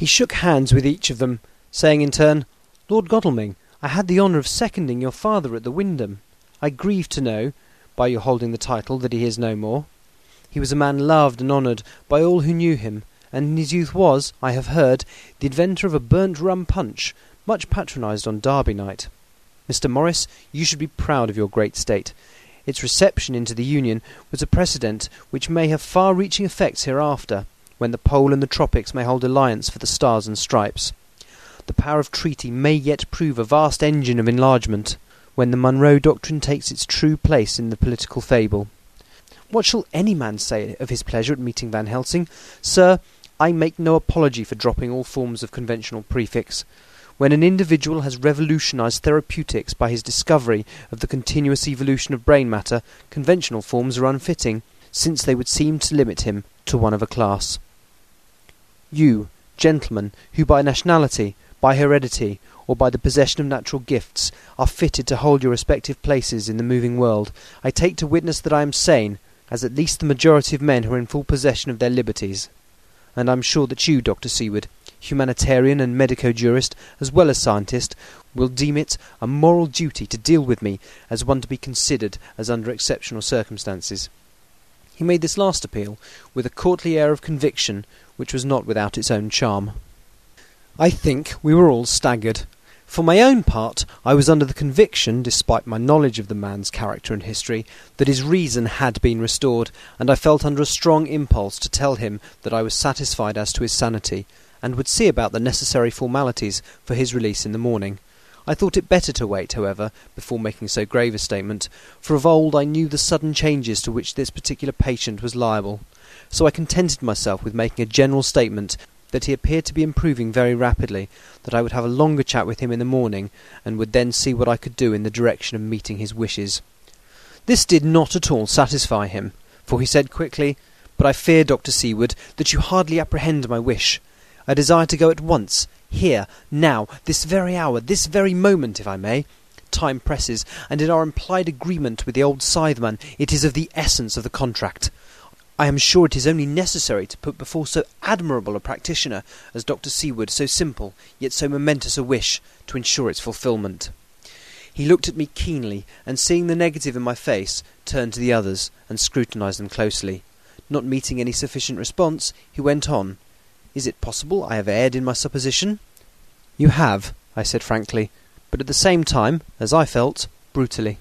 He shook hands with each of them, saying in turn, Lord Godalming, I had the honour of seconding your father at the Windham. I grieve to know, by your holding the title, that he is no more. He was a man loved and honoured by all who knew him, and in his youth was, I have heard, the inventor of a burnt rum punch, much patronised on Derby night. Mr. Morris, you should be proud of your great state. Its reception into the Union was a precedent which may have far-reaching effects hereafter, when the pole and the tropics may hold alliance for the stars and stripes. The power of treaty may yet prove a vast engine of enlargement, when the Monroe Doctrine takes its true place in the political fable. What shall any man say of his pleasure at meeting Van Helsing? Sir, I make no apology for dropping all forms of conventional prefix. When an individual has revolutionized therapeutics by his discovery of the continuous evolution of brain matter, conventional forms are unfitting, since they would seem to limit him to one of a class. You, gentlemen, who by nationality, by heredity, or by the possession of natural gifts, are fitted to hold your respective places in the moving world, I take to witness that I am sane, as at least the majority of men who are in full possession of their liberties. And I am sure that you, Dr. Seward, humanitarian and medico-jurist, as well as scientist, will deem it a moral duty to deal with me as one to be considered as under exceptional circumstances. He made this last appeal with a courtly air of conviction which was not without its own charm. I think we were all staggered. For my own part, I was under the conviction, despite my knowledge of the man's character and history, that his reason had been restored, and I felt under a strong impulse to tell him that I was satisfied as to his sanity, and would see about the necessary formalities for his release in the morning. I thought it better to wait, however, before making so grave a statement, for of old I knew the sudden changes to which this particular patient was liable. So I contented myself with making a general statement that he appeared to be improving very rapidly, that I would have a longer chat with him in the morning, and would then see what I could do in the direction of meeting his wishes. This did not at all satisfy him, for he said quickly, But I fear, Dr. Seward, that you hardly apprehend my wish. I desire to go at once, here, now, this very hour, this very moment, if I may. Time presses, and in our implied agreement with the old Scytheman, it is of the essence of the contract. I am sure it is only necessary to put before so admirable a practitioner as Dr. Seward so simple, yet so momentous a wish, to ensure its fulfilment. He looked at me keenly, and seeing the negative in my face, turned to the others, and scrutinized them closely. Not meeting any sufficient response, he went on. Is it possible I have erred in my supposition? You have, I said frankly, but at the same time, as I felt, brutally.